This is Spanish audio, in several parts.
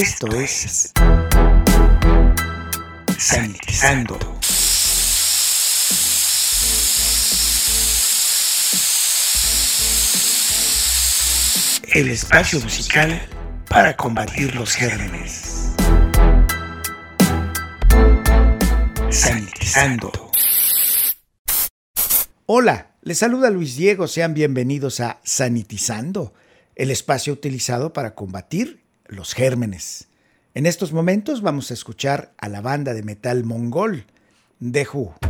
Esto es Sanitizando. El espacio musical para combatir los gérmenes. Sanitizando. Hola, les saluda Luis Diego, sean bienvenidos a Sanitizando, el espacio utilizado para combatir los gérmenes. En estos momentos vamos a escuchar a la banda de metal mongol, The Who.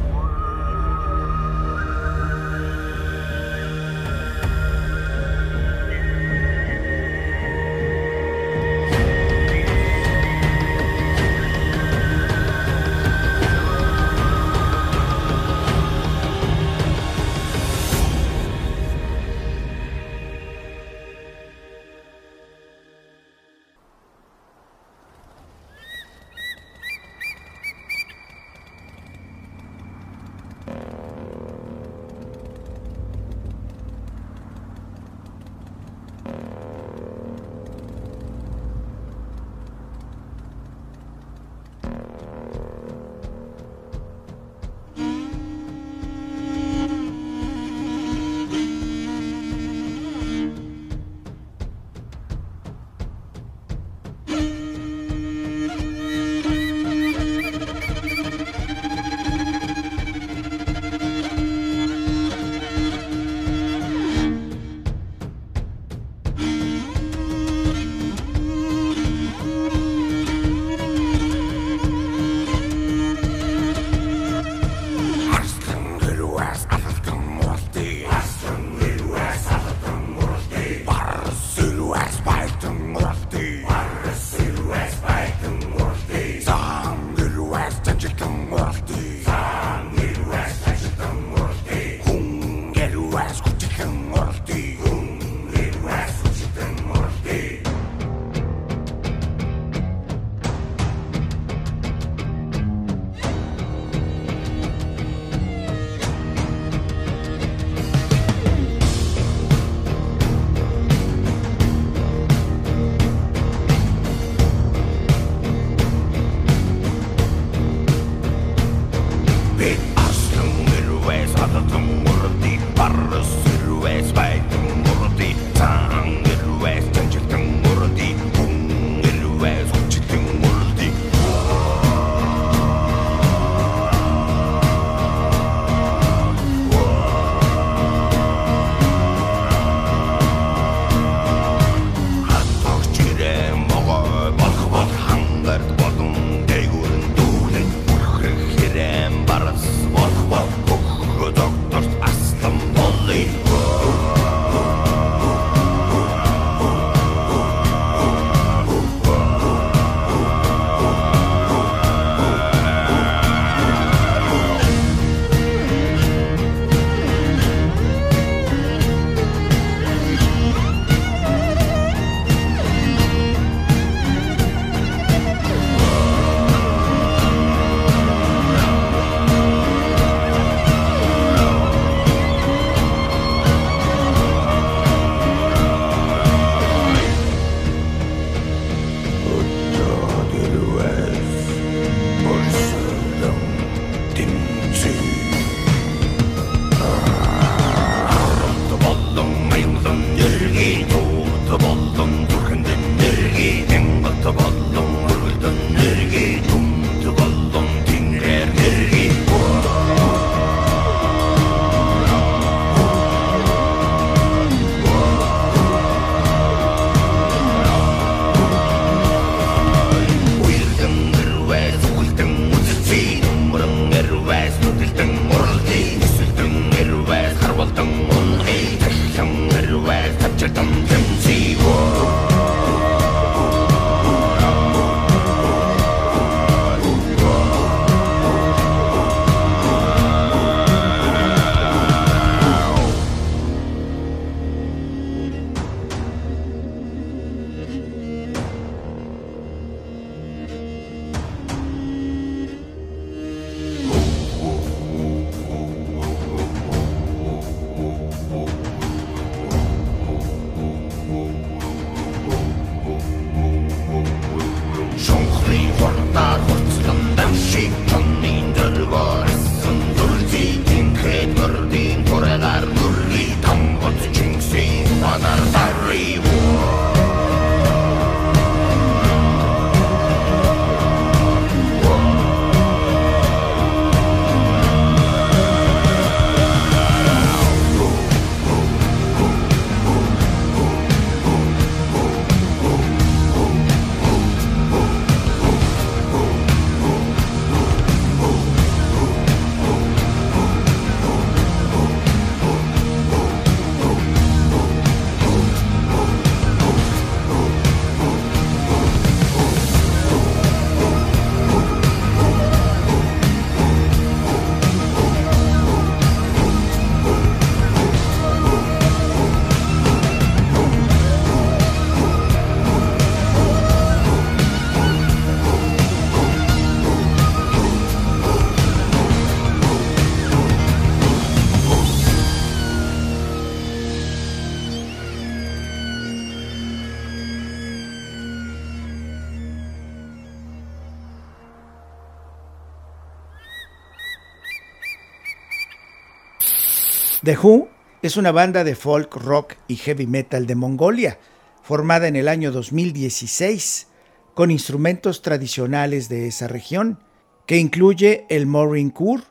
The Who es una banda de folk, rock y heavy metal de Mongolia, formada en el año 2016, con instrumentos tradicionales de esa región, que incluye el Morinkur,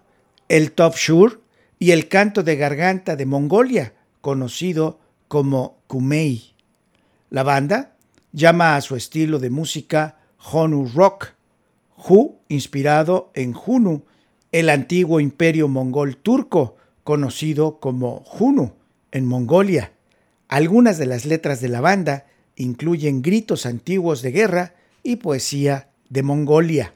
el Shur y el canto de garganta de Mongolia, conocido como Kumei. La banda llama a su estilo de música Honu Rock, Hu inspirado en Hunu, el antiguo imperio mongol turco, conocido como Hunu en Mongolia. Algunas de las letras de la banda incluyen gritos antiguos de guerra y poesía de Mongolia.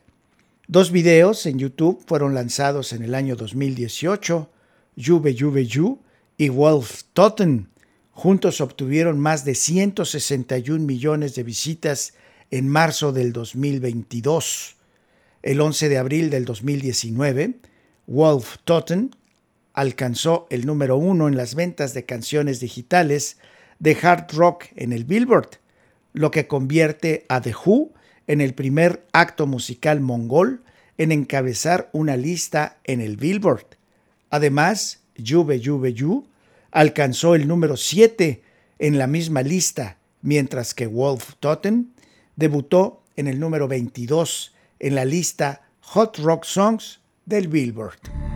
Dos videos en YouTube fueron lanzados en el año 2018, Juve Juve Yu y Wolf Totten. Juntos obtuvieron más de 161 millones de visitas en marzo del 2022. El 11 de abril del 2019, Wolf Totten alcanzó el número uno en las ventas de canciones digitales de hard rock en el Billboard, lo que convierte a The Who en el primer acto musical mongol en encabezar una lista en el Billboard. Además, Juve Juve Yu alcanzó el número 7 en la misma lista, mientras que Wolf Totten debutó en el número 22 en la lista Hot Rock Songs del Billboard.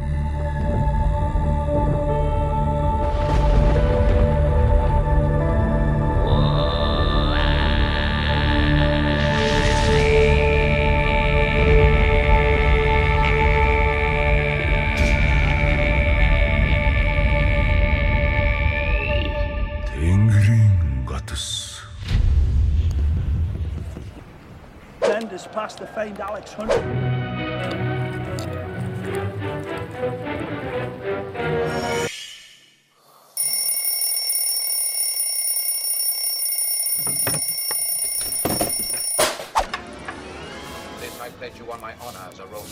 To find Alex Hunt. I pledge you on my honor as a Roman.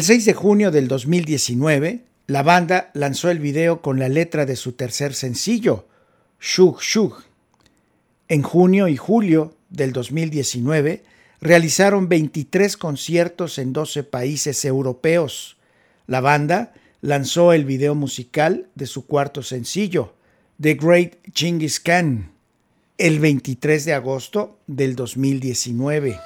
El 6 de junio del 2019, la banda lanzó el video con la letra de su tercer sencillo, Shug Shug. En junio y julio del 2019, realizaron 23 conciertos en 12 países europeos. La banda lanzó el video musical de su cuarto sencillo, The Great Genghis Khan, el 23 de agosto del 2019.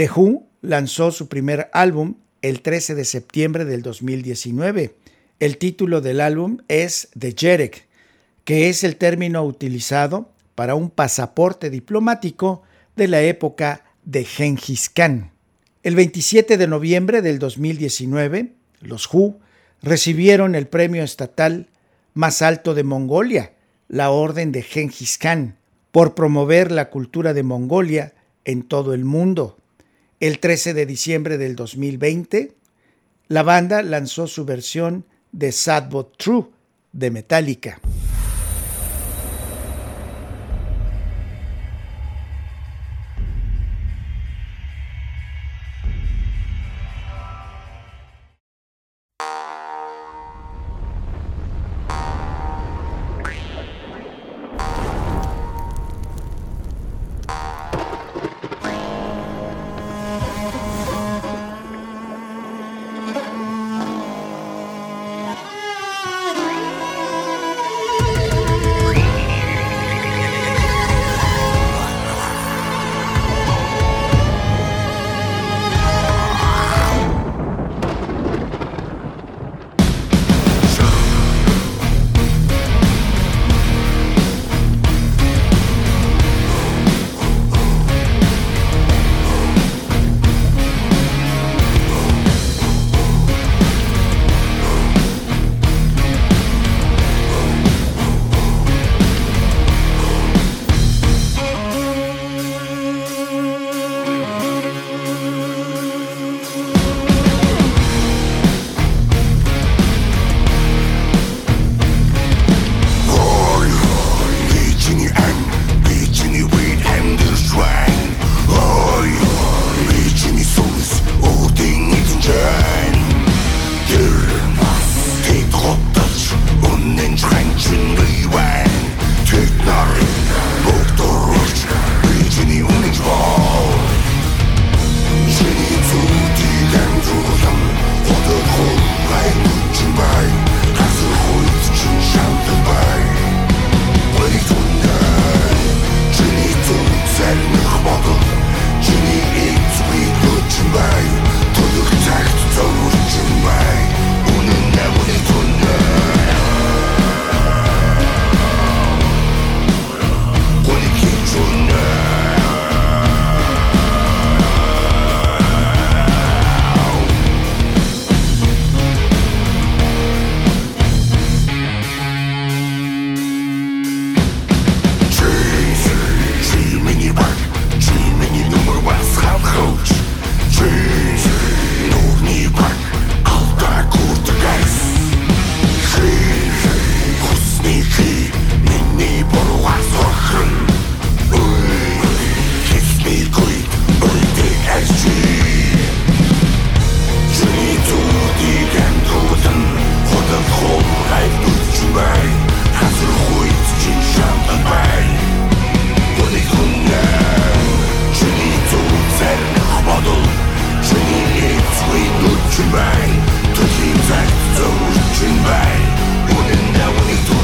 The Who lanzó su primer álbum el 13 de septiembre del 2019. El título del álbum es The Jerek, que es el término utilizado para un pasaporte diplomático de la época de Genghis Khan. El 27 de noviembre del 2019, los Who recibieron el premio estatal más alto de Mongolia, la Orden de Genghis Khan, por promover la cultura de Mongolia en todo el mundo. El 13 de diciembre del 2020, la banda lanzó su versión de Sad But True de Metallica. 明白这精彩绝不是裙摆等待我逆着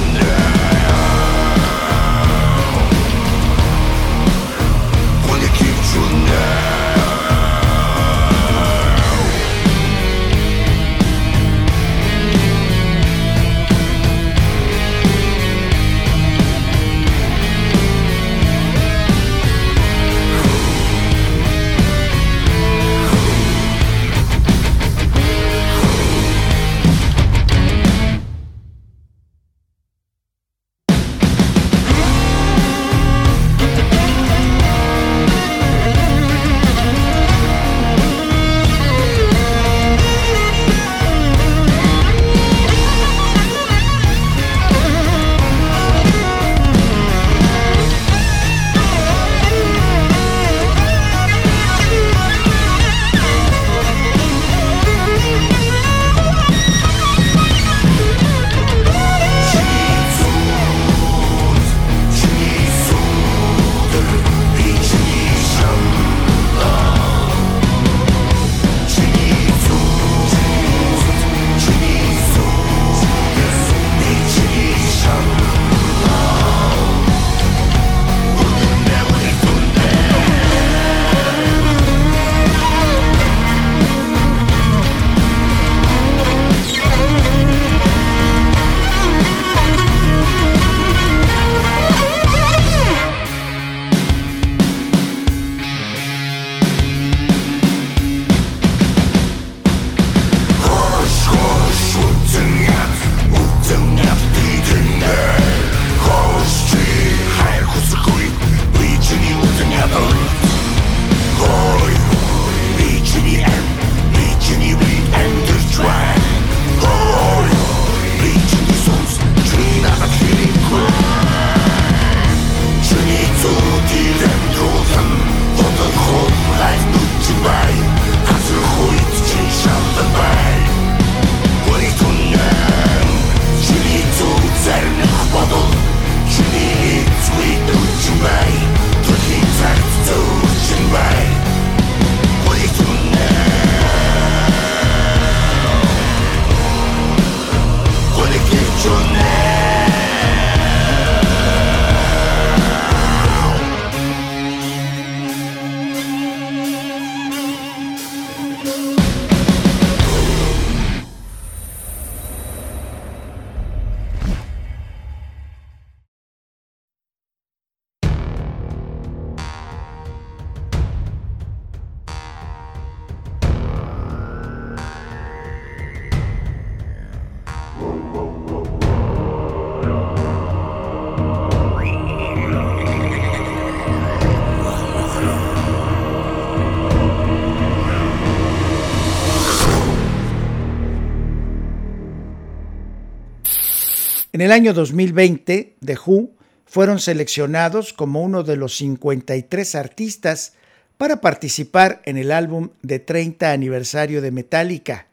En el año 2020, The Who fueron seleccionados como uno de los 53 artistas para participar en el álbum de 30 aniversario de Metallica,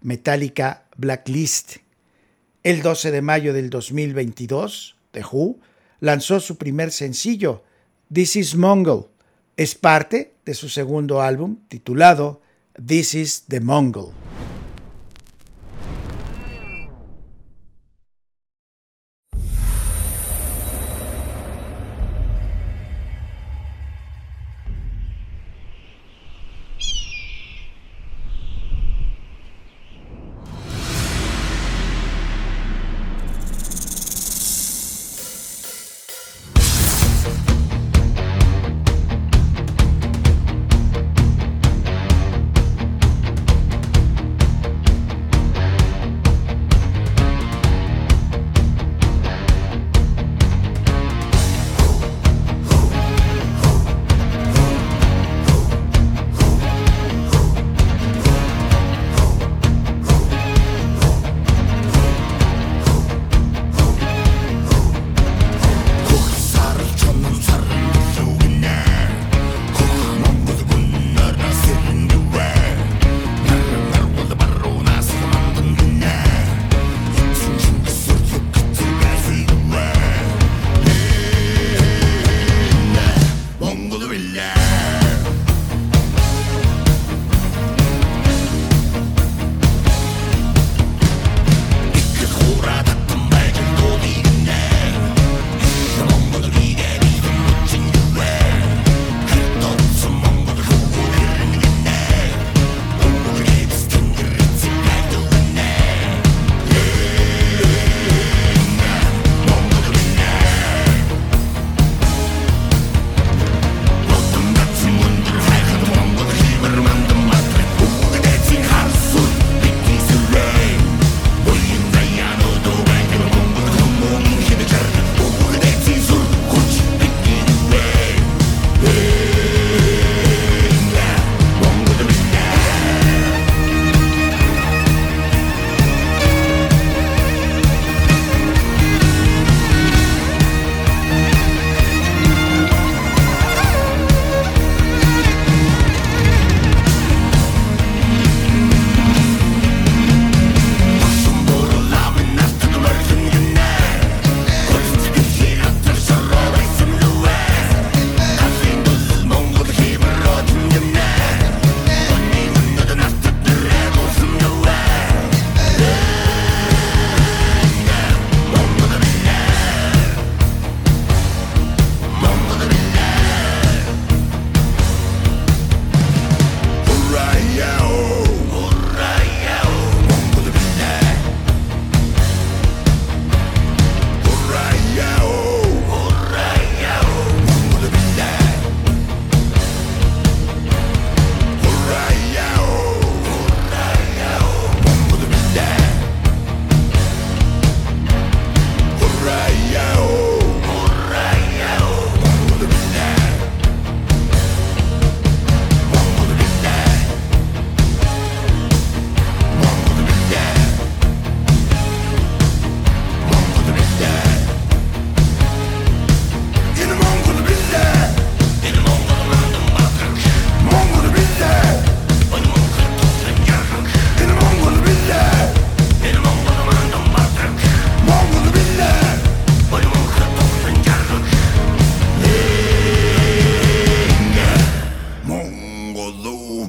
Metallica Blacklist. El 12 de mayo del 2022, The Who lanzó su primer sencillo, This is Mongol. Es parte de su segundo álbum titulado This is the Mongol.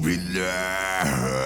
بالله.